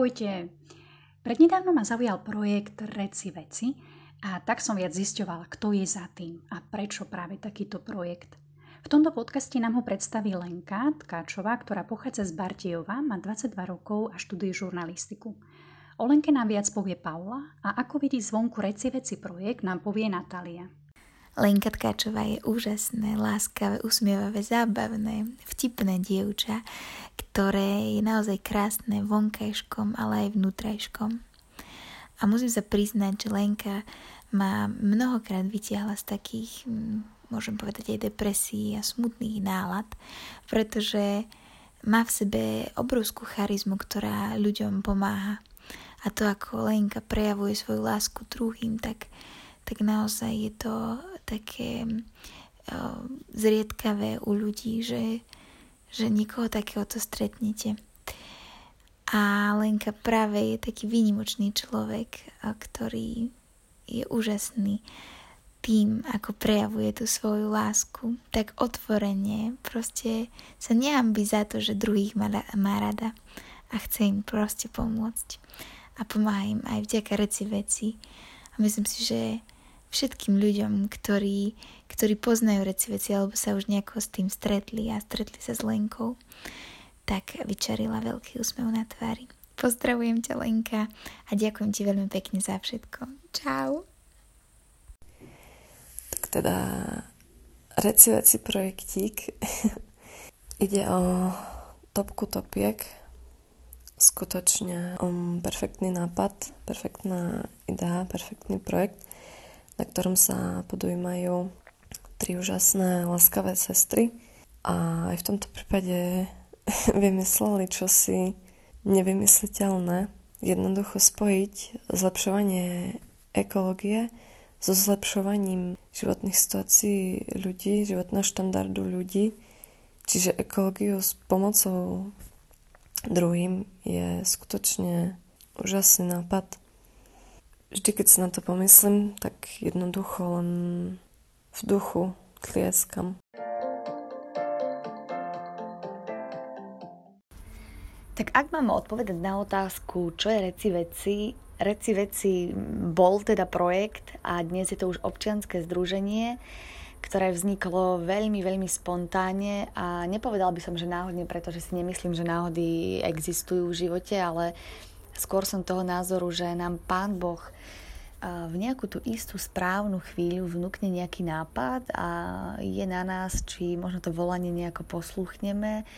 Ahojte. Prednedávno ma zaujal projekt Reci veci a tak som viac zisťovala, kto je za tým a prečo práve takýto projekt. V tomto podcaste nám ho predstaví Lenka Tkáčová, ktorá pochádza z Bartejova, má 22 rokov a študuje žurnalistiku. O Lenke nám viac povie Paula a ako vidí zvonku Reci veci projekt nám povie Natália. Lenka Tkáčová je úžasné, láskavé, usmievavé, zábavné, vtipné dievča, ktoré je naozaj krásne vonkajškom, ale aj vnútrajškom. A musím sa priznať, že Lenka ma mnohokrát vytiahla z takých, hm, môžem povedať, aj depresí a smutných nálad, pretože má v sebe obrovskú charizmu, ktorá ľuďom pomáha. A to, ako Lenka prejavuje svoju lásku druhým, tak, tak naozaj je to také uh, zriedkavé u ľudí, že, že nikoho takéhoto stretnete. A Lenka práve je taký výnimočný človek, ktorý je úžasný tým, ako prejavuje tú svoju lásku, tak otvorene proste sa nehambí za to, že druhých má, má rada a chce im proste pomôcť. A pomáha im aj vďaka reci veci. A myslím si, že všetkým ľuďom, ktorí, ktorí poznajú reci veci alebo sa už nejako s tým stretli a stretli sa s Lenkou, tak vyčarila veľký úsmev na tvári. Pozdravujem ťa Lenka a ďakujem ti veľmi pekne za všetko. Čau. Tak teda reci veci projektík ide o topku topiek skutočne um, perfektný nápad, perfektná idea, perfektný projekt na ktorom sa podujímajú tri úžasné laskavé sestry a aj v tomto prípade vymysleli čosi nevymysliteľné. Jednoducho spojiť zlepšovanie ekológie so zlepšovaním životných situácií ľudí, životného štandardu ľudí. Čiže ekológiu s pomocou druhým je skutočne úžasný nápad. Vždy, keď si na to pomyslím, tak jednoducho len v duchu tlieskam. Tak ak mám odpovedať na otázku, čo je Reci veci, Reci veci bol teda projekt a dnes je to už občianske združenie, ktoré vzniklo veľmi, veľmi spontánne a nepovedal by som, že náhodne, pretože si nemyslím, že náhody existujú v živote, ale skôr som toho názoru, že nám Pán Boh v nejakú tú istú správnu chvíľu vnúkne nejaký nápad a je na nás, či možno to volanie nejako posluchneme,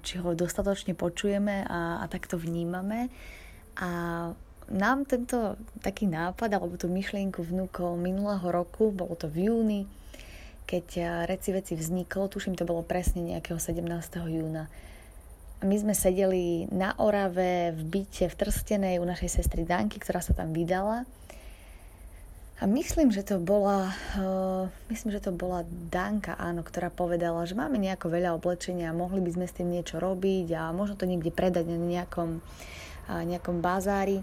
či ho dostatočne počujeme a, a takto vnímame. A nám tento taký nápad alebo tú myšlienku vnúkol minulého roku, bolo to v júni, keď Reci veci vzniklo, tuším to bolo presne nejakého 17. júna. My sme sedeli na Orave v byte v Trstenej u našej sestry Danky, ktorá sa tam vydala. A myslím, že to bola, uh, myslím, že to bola Danka, áno, ktorá povedala, že máme nejako veľa oblečenia mohli by sme s tým niečo robiť a možno to niekde predať na nejakom, uh, nejakom bazári.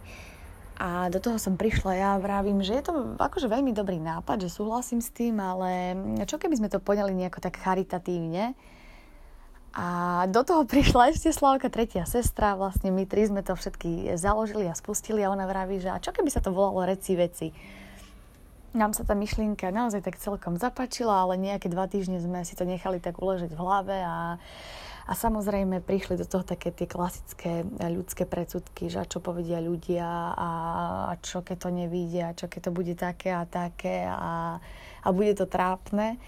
A do toho som prišla ja vravím, že je to akože veľmi dobrý nápad, že súhlasím s tým, ale čo keby sme to poňali nejako tak charitatívne, a do toho prišla ešte Slavka, tretia sestra, vlastne my tri sme to všetky založili a spustili a ona vraví, že a čo keby sa to volalo Reci veci? Nám sa tá myšlienka naozaj tak celkom zapačila, ale nejaké dva týždne sme si to nechali tak uležať v hlave a, a samozrejme prišli do toho také tie klasické ľudské predsudky, že čo povedia ľudia a, a čo keď to nevíde a čo keď to bude také a také a, a bude to trápne.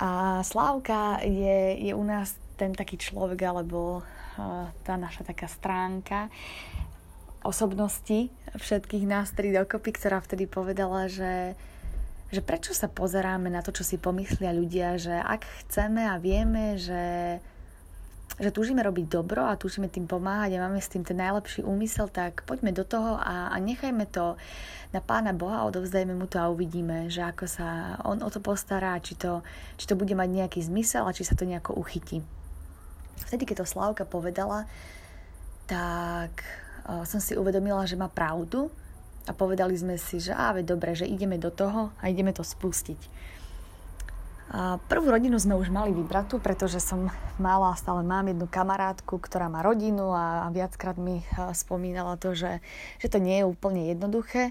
A Slávka je, je u nás ten taký človek, alebo tá naša taká stránka osobnosti všetkých nás tri dokopy, ktorá vtedy povedala, že, že prečo sa pozeráme na to, čo si pomyslia ľudia, že ak chceme a vieme, že že túžime robiť dobro a túžime tým pomáhať a máme s tým ten najlepší úmysel, tak poďme do toho a, a nechajme to na Pána Boha, odovzdajme mu to a uvidíme, že ako sa on o to postará, či to, či to bude mať nejaký zmysel a či sa to nejako uchytí. Vtedy, keď to Slavka povedala, tak uh, som si uvedomila, že má pravdu a povedali sme si, že áve, dobre, že ideme do toho a ideme to spustiť. Prvú rodinu sme už mali vybratú, pretože som mala, stále mám jednu kamarátku, ktorá má rodinu a viackrát mi spomínala to, že, že to nie je úplne jednoduché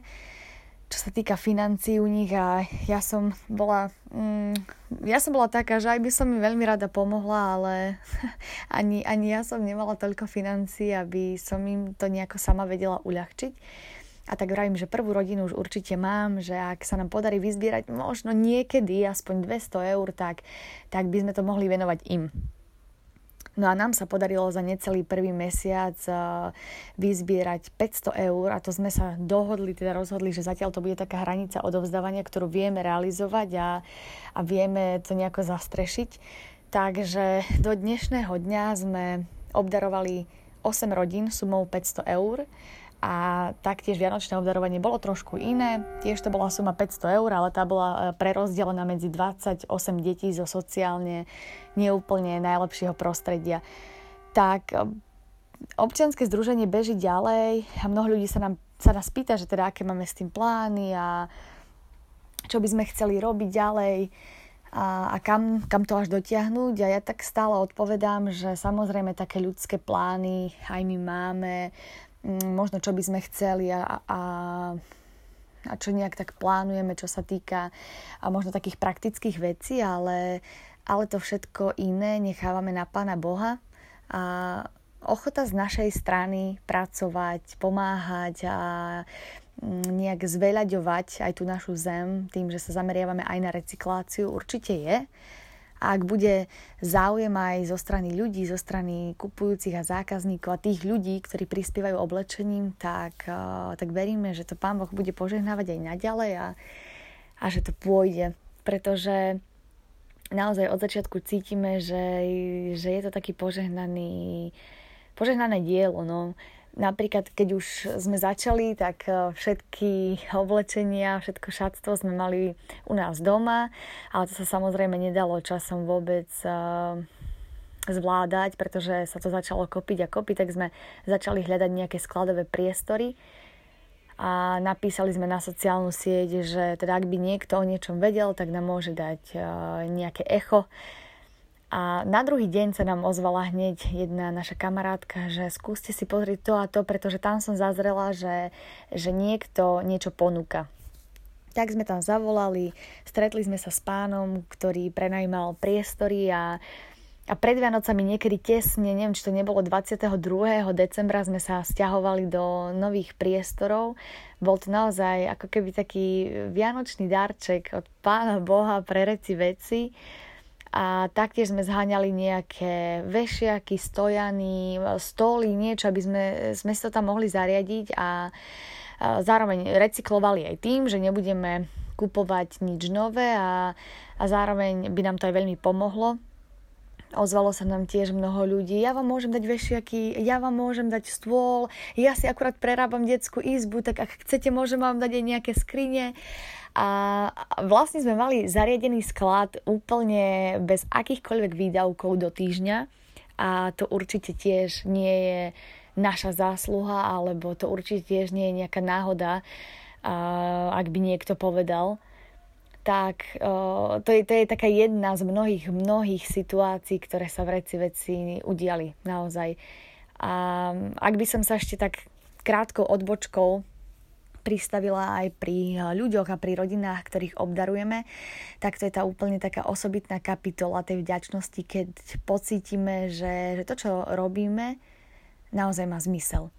čo sa týka financií u nich a ja som bola, mm, ja som bola taká, že aj by som mi veľmi rada pomohla, ale ani, ani ja som nemala toľko financií, aby som im to nejako sama vedela uľahčiť. A tak vravím, že prvú rodinu už určite mám, že ak sa nám podarí vyzbierať možno niekedy aspoň 200 eur, tak, tak by sme to mohli venovať im. No a nám sa podarilo za necelý prvý mesiac vyzbierať 500 eur a to sme sa dohodli, teda rozhodli, že zatiaľ to bude taká hranica odovzdávania, ktorú vieme realizovať a, a vieme to nejako zastrešiť. Takže do dnešného dňa sme obdarovali 8 rodín sumou 500 eur a taktiež vianočné obdarovanie bolo trošku iné. Tiež to bola suma 500 eur, ale tá bola e, prerozdelená medzi 28 detí zo sociálne neúplne najlepšieho prostredia. Tak e, občianske združenie beží ďalej a mnoho ľudí sa, nám, sa nás pýta, že teda aké máme s tým plány a čo by sme chceli robiť ďalej a, a kam, kam to až dotiahnuť. A ja tak stále odpovedám, že samozrejme také ľudské plány aj my máme, možno čo by sme chceli a, a, a čo nejak tak plánujeme, čo sa týka a možno takých praktických vecí, ale, ale to všetko iné nechávame na Pána Boha a ochota z našej strany pracovať, pomáhať a mm, nejak zveľaďovať aj tú našu zem tým, že sa zameriavame aj na recykláciu, určite je. A ak bude záujem aj zo strany ľudí, zo strany kupujúcich a zákazníkov a tých ľudí, ktorí prispievajú oblečením, tak, tak veríme, že to Pán Boh bude požehnávať aj naďalej a, a že to pôjde. Pretože naozaj od začiatku cítime, že, že je to taký požehnaný, požehnané dielo. No Napríklad, keď už sme začali, tak e, všetky oblečenia, všetko šatstvo sme mali u nás doma, ale to sa samozrejme nedalo časom vôbec e, zvládať, pretože sa to začalo kopiť a kopiť, tak sme začali hľadať nejaké skladové priestory a napísali sme na sociálnu sieť, že teda ak by niekto o niečom vedel, tak nám môže dať e, nejaké echo a na druhý deň sa nám ozvala hneď jedna naša kamarátka, že skúste si pozrieť to a to, pretože tam som zazrela, že, že niekto niečo ponúka. Tak sme tam zavolali, stretli sme sa s pánom, ktorý prenajímal priestory a, a pred Vianocami niekedy tesne, neviem, či to nebolo 22. decembra, sme sa stiahovali do nových priestorov. Bol to naozaj ako keby taký vianočný darček od pána Boha pre reci veci a taktiež sme zháňali nejaké vešiaky, stojany, stoly, niečo, aby sme, sme to tam mohli zariadiť a zároveň recyklovali aj tým, že nebudeme kupovať nič nové a, a zároveň by nám to aj veľmi pomohlo. Ozvalo sa nám tiež mnoho ľudí, ja vám môžem dať vešiaky, ja vám môžem dať stôl, ja si akurát prerábam detskú izbu, tak ak chcete, môžem vám dať aj nejaké skrine. A vlastne sme mali zariadený sklad úplne bez akýchkoľvek výdavkov do týždňa. A to určite tiež nie je naša zásluha, alebo to určite tiež nie je nejaká náhoda, ak by niekto povedal tak to, je, to je taká jedna z mnohých, mnohých situácií, ktoré sa v reci veci udiali naozaj. A ak by som sa ešte tak krátkou odbočkou pristavila aj pri eh, ľuďoch a pri rodinách, ktorých obdarujeme, tak to je tá úplne taká osobitná kapitola tej vďačnosti, keď pocítime, že, že to, čo robíme, naozaj má zmysel.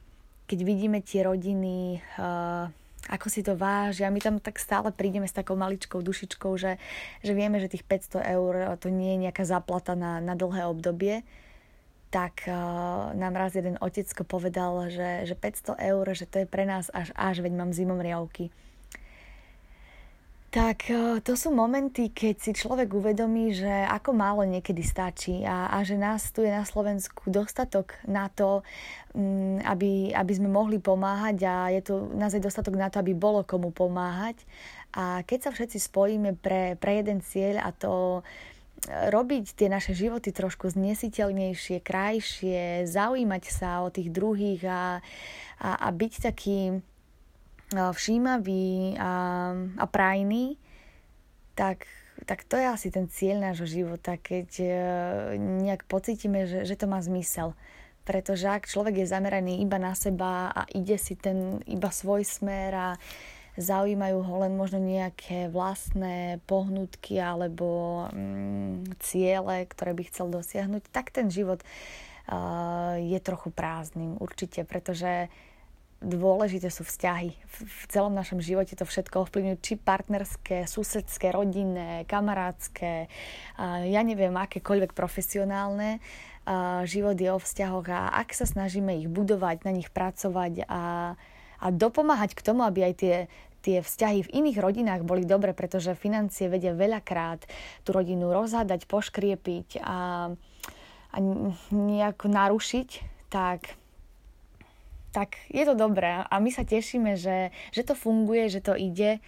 Keď vidíme tie rodiny, uh, ako si to vážia, my tam tak stále prídeme s takou maličkou dušičkou, že, že vieme, že tých 500 eur to nie je nejaká zaplata na, na dlhé obdobie, tak uh, nám raz jeden otecko povedal, že, že 500 eur, že to je pre nás až až, veď mám zimom riavky. Tak uh, to sú momenty, keď si človek uvedomí, že ako málo niekedy stačí a, a že nás tu je na Slovensku dostatok na to, um, aby, aby sme mohli pomáhať a je tu naozaj dostatok na to, aby bolo komu pomáhať. A keď sa všetci spojíme pre, pre jeden cieľ a to robiť tie naše životy trošku znesiteľnejšie, krajšie, zaujímať sa o tých druhých a, a, a byť taký všímavý a, a prajný, tak tak to je asi ten cieľ nášho života, keď e, nejak pocítime, že, že to má zmysel. Pretože ak človek je zameraný iba na seba a ide si ten iba svoj smer a zaujímajú ho len možno nejaké vlastné pohnutky alebo mm, ciele, ktoré by chcel dosiahnuť, tak ten život uh, je trochu prázdnym určite, pretože dôležité sú vzťahy. V celom našom živote to všetko ovplyvňujú, či partnerské, susedské, rodinné, kamarátske, ja neviem, akékoľvek profesionálne. Život je o vzťahoch a ak sa snažíme ich budovať, na nich pracovať a, a dopomáhať k tomu, aby aj tie, tie vzťahy v iných rodinách boli dobre, pretože financie vedia veľakrát tú rodinu rozhádať, poškriepiť a, a nejako narušiť, tak tak je to dobré a my sa tešíme, že, že to funguje, že to ide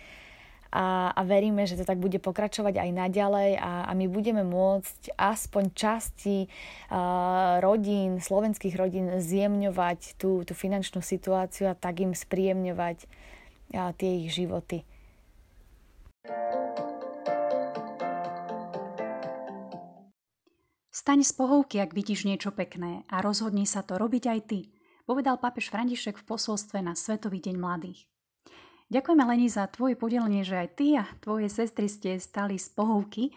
a, a veríme, že to tak bude pokračovať aj naďalej a, a my budeme môcť aspoň časti uh, rodín, slovenských rodín zjemňovať tú, tú finančnú situáciu a tak im spríjemňovať uh, tie ich životy. Staň z pohovky, ak vidíš niečo pekné a rozhodni sa to robiť aj ty povedal pápež František v posolstve na Svetový deň mladých. Ďakujeme Leni za tvoje podelenie, že aj ty a tvoje sestry ste stali z pohovky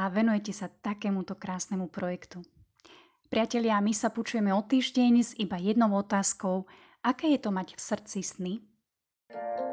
a venujete sa takémuto krásnemu projektu. Priatelia, my sa počujeme o týždeň s iba jednou otázkou, aké je to mať v srdci sny? thank you